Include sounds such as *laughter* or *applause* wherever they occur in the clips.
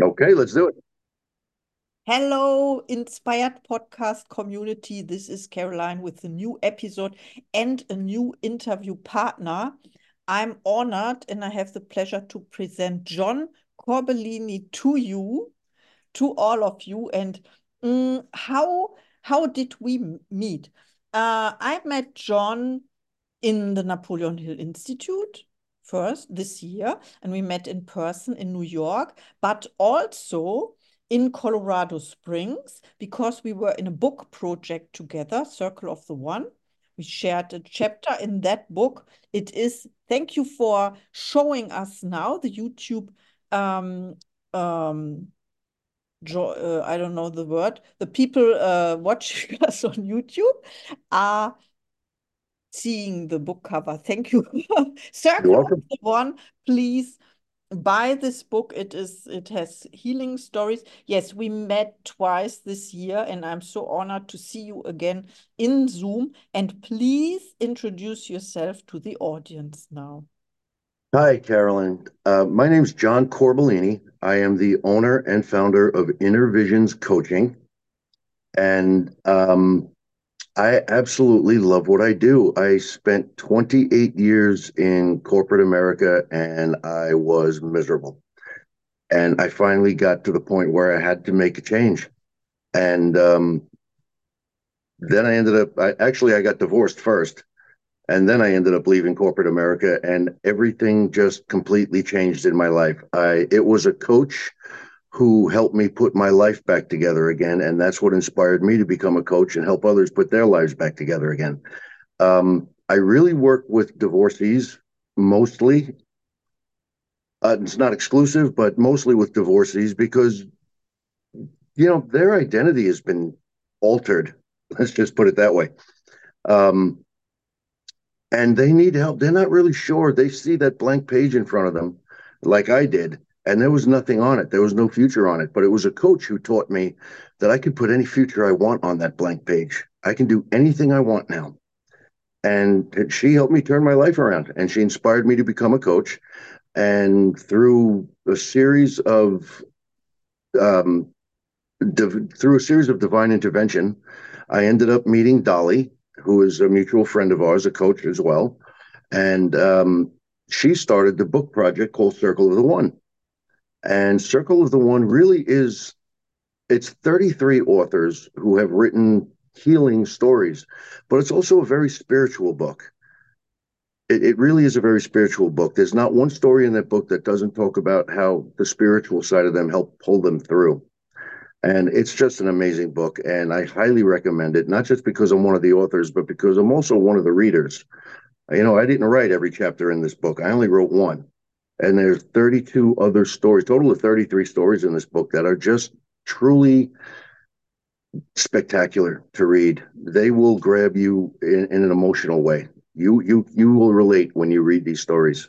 Okay, let's do it. Hello, Inspired Podcast community. This is Caroline with a new episode and a new interview partner. I'm honored and I have the pleasure to present John Corbellini to you, to all of you. And um, how how did we meet? Uh, I met John in the Napoleon Hill Institute first this year, and we met in person in New York, but also in Colorado Springs because we were in a book project together, Circle of the One. We shared a chapter in that book. It is, thank you for showing us now the YouTube, um, um, uh, I don't know the word, the people uh, *laughs* watching us on YouTube are seeing the book cover. Thank you. Circle of the One, please buy this book. It is it has healing stories. Yes we met twice this year and i'm so honored to see you again in zoom. And please introduce yourself to the audience now. Hi carolyn. Uh, my name is john corbellini. I am the owner and founder of inner visions coaching. And um, I absolutely love what I do. I spent 28 years in corporate America and I was miserable. And I finally got to the point where I had to make a change. And um, then I ended up, I, actually, I got divorced first. And then I ended up leaving corporate America and everything just completely changed in my life. I, it was a coach who helped me put my life back together again. And that's what inspired me to become a coach and help others put their lives back together again. Um, I really work with divorcees mostly. Uh, it's not exclusive, but mostly with divorcees because, you know, their identity has been altered. *laughs* Let's just put it that way. Um, and they need help. They're not really sure. They see that blank page in front of them, like I did, and there was nothing on it. There was no future on it. But it was a coach who taught me that I could put any future I want on that blank page. I can do anything I want now. And she helped me turn my life around and she inspired me to become a coach. And through a series of um, div- through a series of divine intervention, I ended up meeting Dolly, who is a mutual friend of ours, a coach as well. And um, she started the book project called Circle of the One. And Circle of the One really is it's 33 authors who have written healing stories, but it's also a very spiritual book. It, it really is a very spiritual book. There's not one story in that book that doesn't talk about how the spiritual side of them helped pull them through. And it's just an amazing book. And I highly recommend it, not just because I'm one of the authors, but because I'm also one of the readers. You know, I didn't write every chapter in this book, I only wrote one and there's 32 other stories total of 33 stories in this book that are just truly spectacular to read. They will grab you in, in, an emotional way. You you you will relate when you read these stories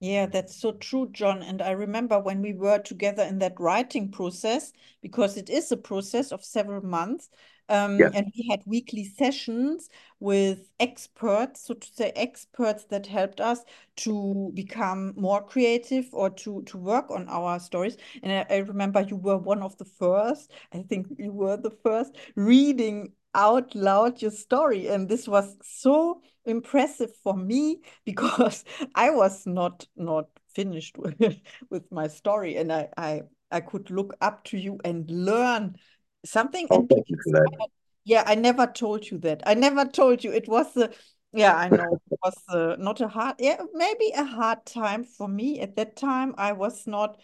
yeah that's so true john and i remember when we were together in that writing process because it is a process of several months um, yeah. And we had weekly sessions with experts, so to say, experts that helped us to become more creative or to to work on our stories. And I, I remember you were one of the first. I think you were the first reading out loud your story, and this was so impressive for me *laughs* because I was not not finished with, *laughs* with my story, and I I I could look up to you and learn something. Oh, thank you for that. yeah i never told you that. I never told you. It was the yeah i know. It was uh, not a hard yeah maybe a hard time for me. At that time i was not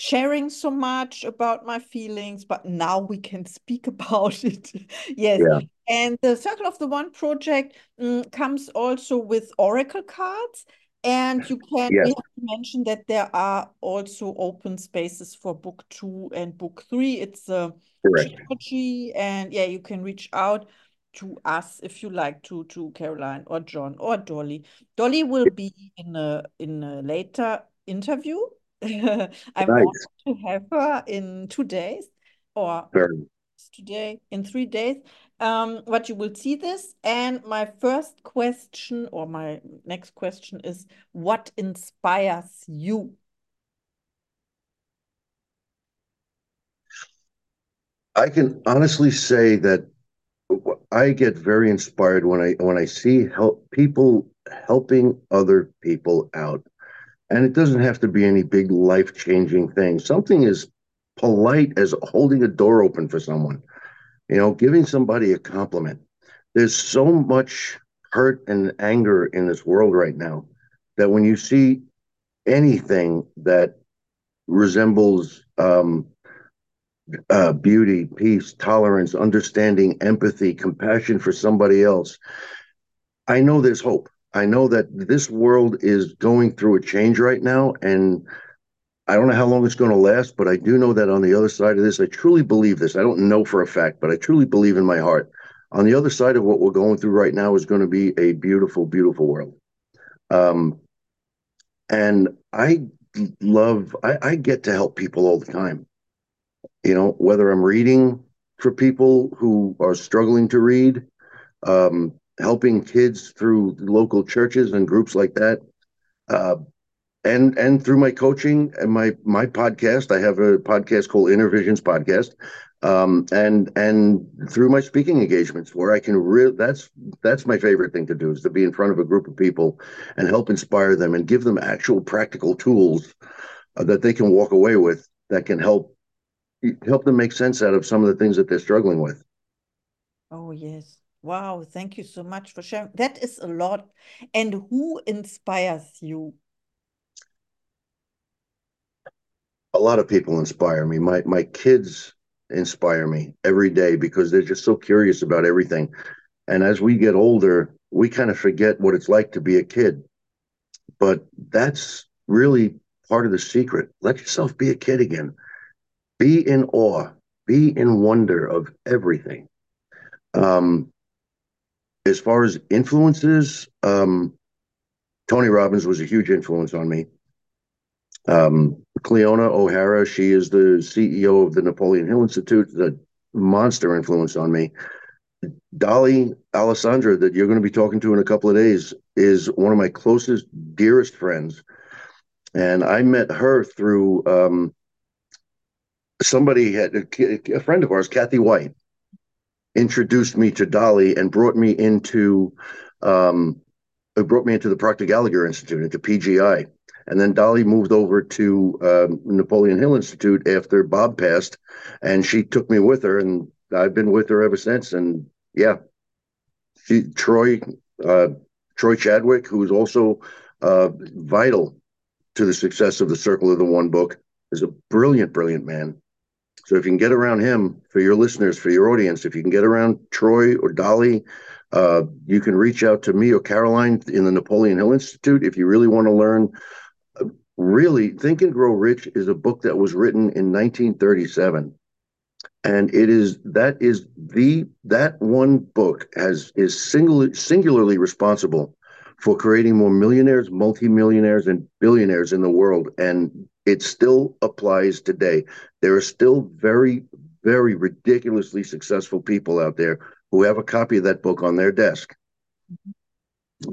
sharing so much about my feelings but now we can speak *laughs* about it yes yeah. and the circle of the one project um, comes also with oracle cards and you can yes. mention that there are also open spaces for book two and book three. It's a trilogy, and yeah, you can reach out to us if you like to to Caroline or John or Dolly. Dolly will be in a in a later interview. *laughs* I nice. want to have her in two days or Very. today in three days um, what you will see this. And my first question or my next question is what inspires you? I can honestly say that I get very inspired when I when I see help people helping other people out. And it doesn't have to be any big life-changing thing. Something as polite as holding a door open for someone. You know, giving somebody a compliment. There's so much hurt and anger in this world right now that when you see anything that resembles um, uh, beauty, peace, tolerance, understanding, empathy, compassion for somebody else, I know there's hope. I know that this world is going through a change right now, and I don't know how long it's going to last, but I do know that on the other side of this, I truly believe this. I don't know for a fact, but I truly believe in my heart. On the other side of what we're going through right now is going to be a beautiful, beautiful world. Um, and I love, I, I get to help people all the time you know, whether I'm reading for people who are struggling to read, um, helping kids through local churches and groups like that, uh, and and through my coaching and my my podcast. I have a podcast called Inner Visions Podcast, um, and and through my speaking engagements, where I can really that's that's my favorite thing to do is to be in front of a group of people and help inspire them and give them actual practical tools uh, that they can walk away with that can help help them make sense out of some of the things that they're struggling with. Oh, yes. Wow. Thank you so much for sharing. That is a lot. And who inspires you? A lot of people inspire me. My my kids inspire me every day because they're just so curious about everything. And as we get older, we kind of forget what it's like to be a kid. But that's really part of the secret. Let yourself be a kid again be in awe, be in wonder of everything. Um, as far as influences, um, Tony Robbins was a huge influence on me. Um, Cleona O'Hara, she is the CEO of the Napoleon Hill Institute, the monster influence on me. Dolly Alessandra, that you're going to be talking to in a couple of days, is one of my closest, dearest friends. And I met her through um, somebody had a, a friend of ours, Kathy White, introduced me to Dolly and brought me into um, brought me into the Proctor Gallagher Institute, into PGI. And then Dolly moved over to um, Napoleon Hill Institute after Bob passed, and she took me with her, and I've been with her ever since. And yeah, she Troy uh, Troy Chadwick, who is also uh, vital to the success of the Circle of the One book, is a brilliant, brilliant man. So if you can get around him for your listeners, for your audience, if you can get around Troy or Dolly, uh, you can reach out to me or Caroline in the Napoleon Hill Institute if you really want to learn. Uh, really, Think and Grow Rich is a book that was written in 1937 and it is that is the that one book has is singular, singularly responsible for creating more millionaires multimillionaires and billionaires in the world and it still applies today. There are still very, very ridiculously successful people out there who have a copy of that book on their desk. Mm-hmm.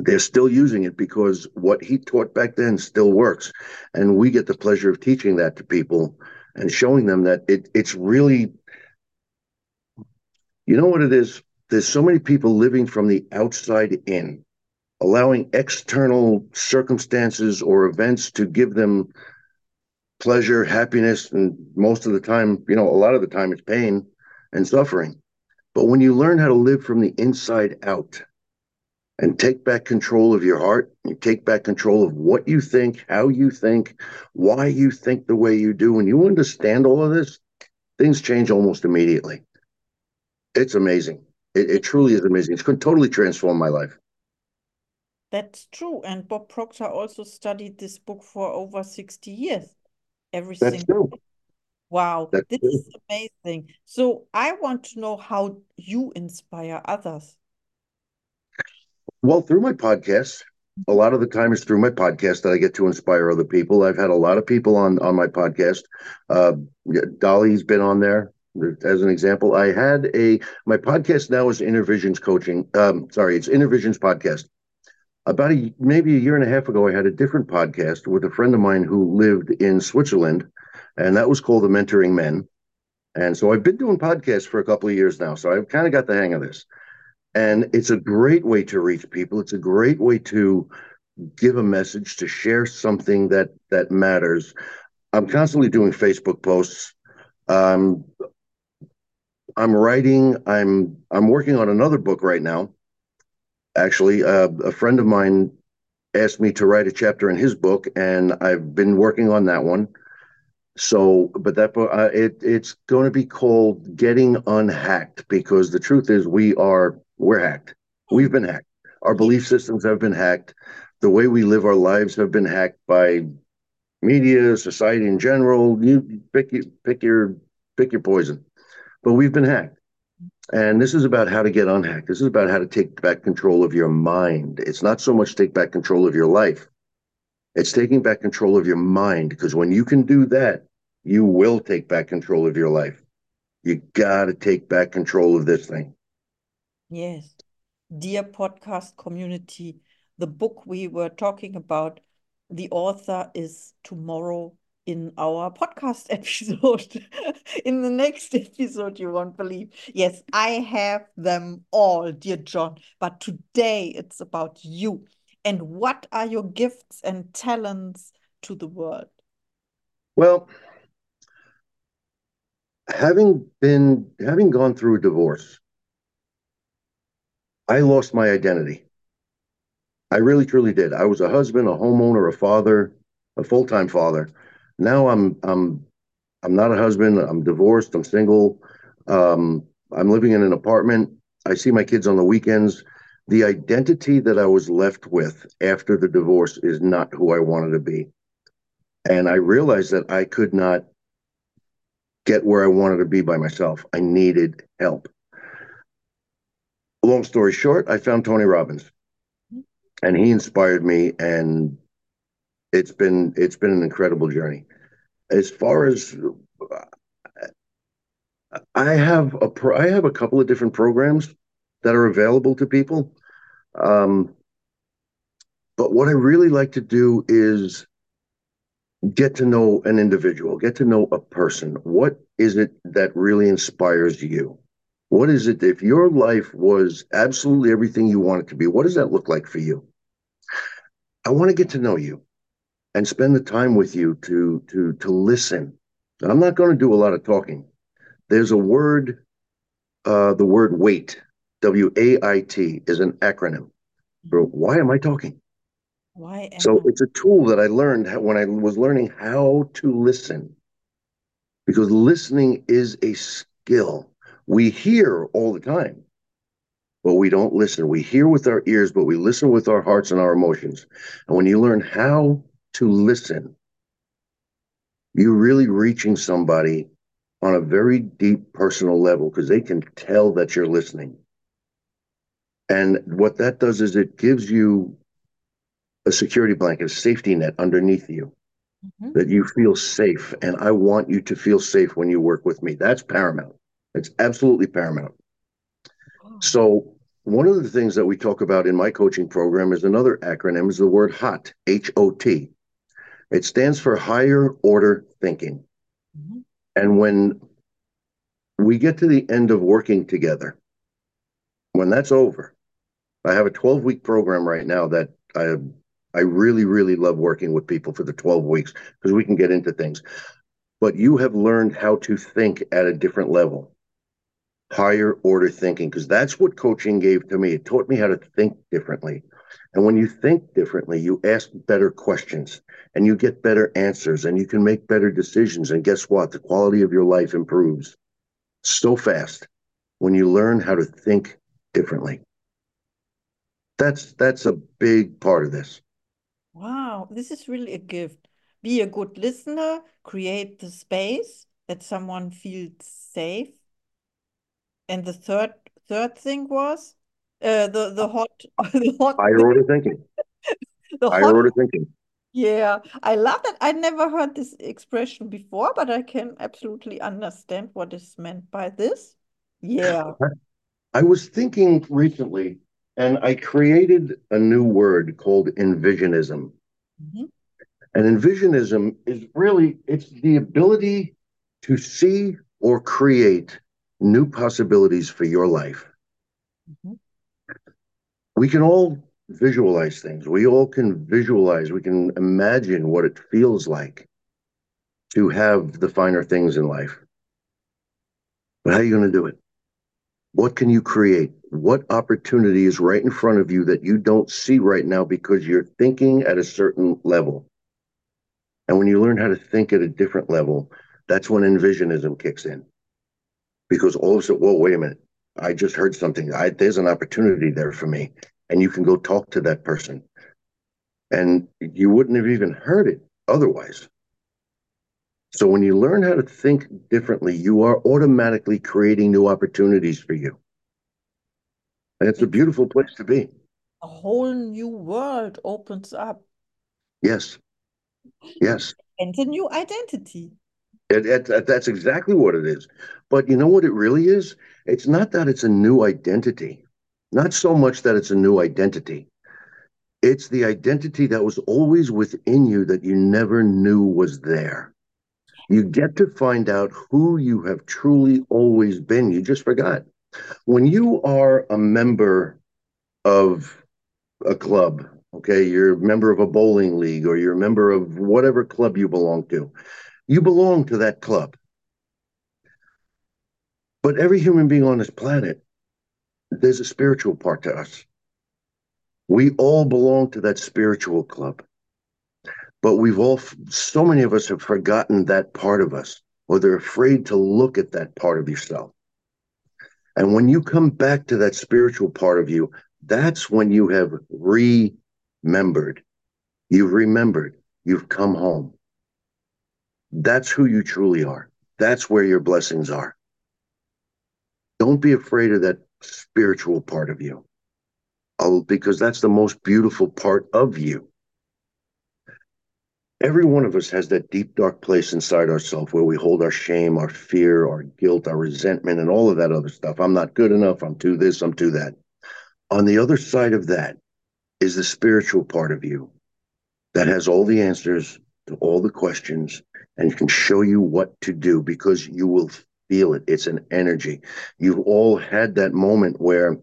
They're still using it because what he taught back then still works. And we get the pleasure of teaching that to people and showing them that it, it's really, you know what it is? There's so many people living from the outside in, allowing external circumstances or events to give them pleasure, happiness, and most of the time, you know, a lot of the time it's pain and suffering. But when you learn how to live from the inside out and take back control of your heart, you take back control of what you think, how you think, why you think the way you do, and you understand all of this, things change almost immediately. It's amazing. It, it truly is amazing. It's going to totally transform my life. That's true. And Bob Proctor also studied this book for over 60 years everything. That's true. Wow, That's this true. is amazing. So I want to know how you inspire others. Well, through my podcast, a lot of the time it's through my podcast that I get to inspire other people. I've had a lot of people on on my podcast. Uh, Dolly's been on there as an example. I had a my podcast now is Inner Visions Coaching. Um, sorry, it's Inner Visions Podcast about a maybe a year and a half ago, I had a different podcast with a friend of mine who lived in Switzerland, and that was called The Mentoring Men. And so I've been doing podcasts for a couple of years now. So I've kind of got the hang of this. And it's a great way to reach people. It's a great way to give a message, to share something that that matters. I'm constantly doing Facebook posts. Um, I'm writing. I'm I'm working on another book right now. Actually, uh, a friend of mine asked me to write a chapter in his book, and I've been working on that one. So, but that uh, it it's going to be called "Getting Unhacked" because the truth is, we are we're hacked. We've been hacked. Our belief systems have been hacked. The way we live our lives have been hacked by media, society in general. You pick your pick your pick your poison. But we've been hacked. And this is about how to get unhacked. This is about how to take back control of your mind. It's not so much take back control of your life. It's taking back control of your mind because when you can do that, you will take back control of your life. You got to take back control of this thing. Yes. Dear podcast community, the book we were talking about, the author is tomorrow in our podcast *laughs* episode. in the next episode, you won't believe. Yes, I have them all, dear John. But today it's about you. And what are your gifts and talents to the world? Well, having been having gone through a divorce, I lost my identity. I really truly did. I was a husband, a homeowner, a father, a full-time father now I'm I'm I'm not a husband. I'm divorced. I'm single. Um, I'm living in an apartment. I see my kids on the weekends. The identity that I was left with after the divorce is not who I wanted to be. And I realized that I could not get where I wanted to be by myself. I needed help. Long story short, I found Tony Robbins and he inspired me and it's been it's been an incredible journey. As far as I have a pro, I have a couple of different programs that are available to people. Um, but what I really like to do is get to know an individual, get to know a person. What is it that really inspires you? What is it if your life was absolutely everything you want it to be? What does that look like for you? I want to get to know you and spend the time with you to to to listen. I'm not going to do a lot of talking. There's a word, uh, the word wait, W A I T, is an acronym. For why am I talking? Why? so it's a tool that I learned when I was learning how to listen, because listening is a skill. We hear all the time, but we don't listen. We hear with our ears, but we listen with our hearts and our emotions. And when you learn how to listen, you're really reaching somebody on a very deep personal level because they can tell that you're listening. And what that does is it gives you a security blanket, a safety net underneath you mm-hmm. that you feel safe. And I want you to feel safe when you work with me. That's paramount. It's absolutely paramount. Oh. So, one of the things that we talk about in my coaching program is another acronym is the word HOT, H O T. It stands for higher order thinking. Mm-hmm. And when we get to the end of working together, when that's over, I have a 12 week program right now that I I really, really love working with people for the 12 weeks because we can get into things. But you have learned how to think at a different level, higher order thinking, because that's what coaching gave to me. It taught me how to think differently. And when you think differently, you ask better questions and you get better answers and you can make better decisions. And guess what? The quality of your life improves so fast when you learn how to think differently. That's that's a big part of this. Wow, this is really a gift. Be a good listener, create the space that someone feels safe. And the third third thing was uh, the the hot *laughs* the hot higher order thinking. *laughs* the higher hot, order thinking. Yeah, I love that. I never heard this expression before, but I can absolutely understand what is meant by this. Yeah. I was thinking recently, and I created a new word called envisionism. Mm-hmm. And envisionism is really it's the ability to see or create new possibilities for your life. Mm-hmm. We can all visualize things. We all can visualize, we can imagine what it feels like to have the finer things in life. But how are you going to do it? What can you create? What opportunity is right in front of you that you don't see right now because you're thinking at a certain level? And when you learn how to think at a different level, that's when envisionism kicks in. Because all of a sudden, whoa, wait a minute. I just heard something. I, there's an opportunity there for me. And you can go talk to that person. And you wouldn't have even heard it otherwise. So when you learn how to think differently, you are automatically creating new opportunities for you. And it's a beautiful place to be. A whole new world opens up. Yes. Yes. And a new identity. It, it, that's exactly what it is. But you know what it really is? It's not that it's a new identity, not so much that it's a new identity. It's the identity that was always within you that you never knew was there. You get to find out who you have truly always been. You just forgot. When you are a member of a club, okay, you're a member of a bowling league or you're a member of whatever club you belong to, you belong to that club. But every human being on this planet, there's a spiritual part to us. We all belong to that spiritual club. But we've all, so many of us have forgotten that part of us, or they're afraid to look at that part of yourself. And when you come back to that spiritual part of you, that's when you have remembered. You've remembered. You've come home. That's who you truly are. That's where your blessings are. Don't be afraid of that spiritual part of you oh, because that's the most beautiful part of you. Every one of us has that deep, dark place inside ourselves where we hold our shame, our fear, our guilt, our resentment, and all of that other stuff. I'm not good enough. I'm too this, I'm too that. On the other side of that is the spiritual part of you that has all the answers to all the questions and can show you what to do because you will feel it. It's an energy. You've all had that moment where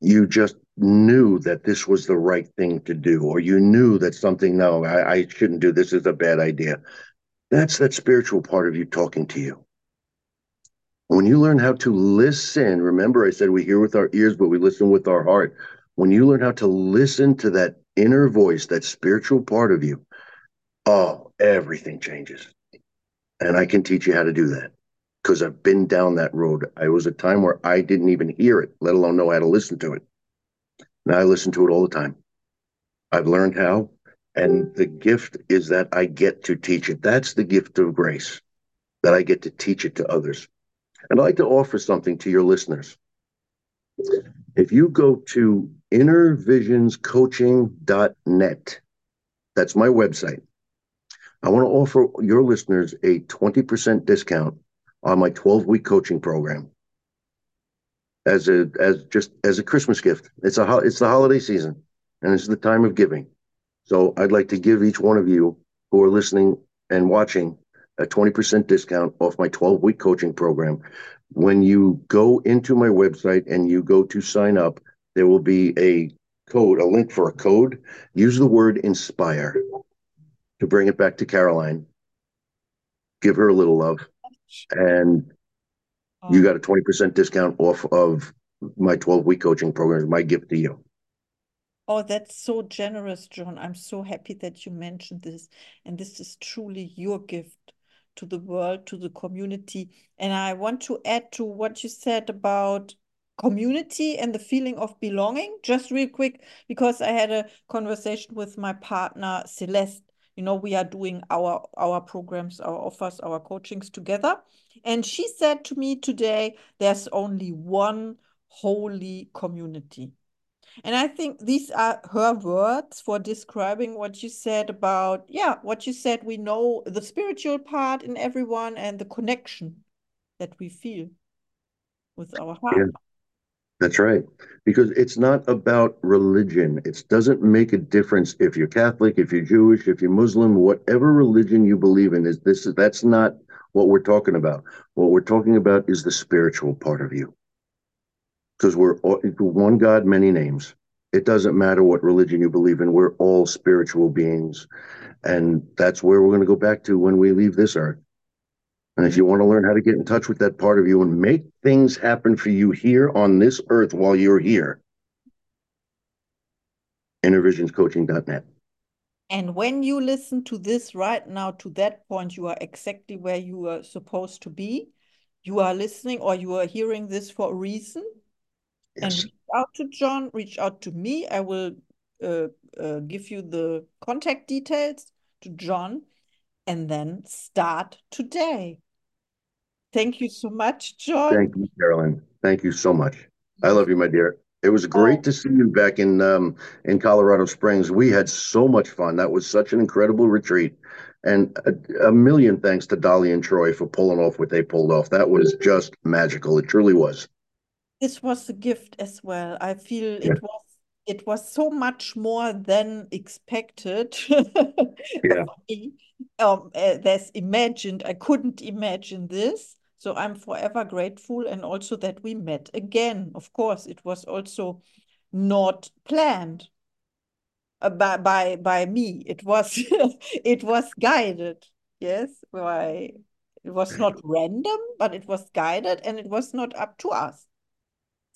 you just knew that this was the right thing to do, or you knew that something, no, I, I shouldn't do this is a bad idea. That's that spiritual part of you talking to you. When you learn how to listen, remember I said we hear with our ears, but we listen with our heart. When you learn how to listen to that inner voice, that spiritual part of you, oh, everything changes. And I can teach you how to do that because I've been down that road. I was a time where I didn't even hear it, let alone know how to listen to it. Now I listen to it all the time. I've learned how. And the gift is that I get to teach it. That's the gift of grace, that I get to teach it to others. And I'd like to offer something to your listeners. If you go to innervisionscoaching.net, that's my website. I want to offer your listeners a 20% discount on my 12 week coaching program as a as just as a Christmas gift. It's a it's the holiday season, and it's the time of giving. So I'd like to give each one of you who are listening and watching a 20% discount off my 12 week coaching program. When you go into my website and you go to sign up, there will be a code, a link for a code. Use the word inspire to bring it back to Caroline. Give her a little love. And you got a 20% discount off of my 12 week coaching program. My gift to you. Oh, that's so generous, John. I'm so happy that you mentioned this. And this is truly your gift to the world, to the community. And I want to add to what you said about community and the feeling of belonging, just real quick, because I had a conversation with my partner, Celeste. You know, we are doing our our programs, our offers, our coachings together. And she said to me today, there's only one holy community. And I think these are her words for describing what you said about, yeah, what you said. We know the spiritual part in everyone and the connection that we feel with our heart. Yeah, that's right. Because it's not about religion. It doesn't make a difference if you're Catholic, if you're Jewish, if you're Muslim, whatever religion you believe in is this that's not what we're talking about. What we're talking about is the spiritual part of you. Because we're all, one God, many names. It doesn't matter what religion you believe in. We're all spiritual beings. And that's where we're going to go back to when we leave this earth. And if you want to learn how to get in touch with that part of you and make things happen for you here on this earth while you're here, innervisionscoaching.net. And when you listen to this right now, to that point, you are exactly where you are supposed to be. You are listening or you are hearing this for a reason. Yes. And reach out to John, reach out to me. I will uh, uh, give you the contact details to John and then start today. Thank you so much, John. Thank you, Carolyn. Thank you so much. I love you, my dear. It was great oh. to see you back in um, in Colorado Springs. We had so much fun. That was such an incredible retreat, and a, a, million thanks to Dolly and Troy for pulling off what they pulled off. That was just magical. It truly was. This was a gift as well. I feel yeah. it was it was so much more than expected. yeah. *laughs* um, uh, there's imagined. I couldn't imagine this. So I'm forever grateful and also that we met again. Of course, it was also not planned uh, by, by by me. It was *laughs* it was guided. Yes, by it was not *clears throat* random, but it was guided and it was not up to us.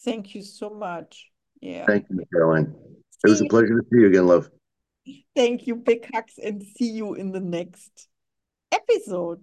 Thank you so much. Yeah. Thank you, Caroline. It was a pleasure to see you again, love. Thank you. Big hugs and see you in the next episode.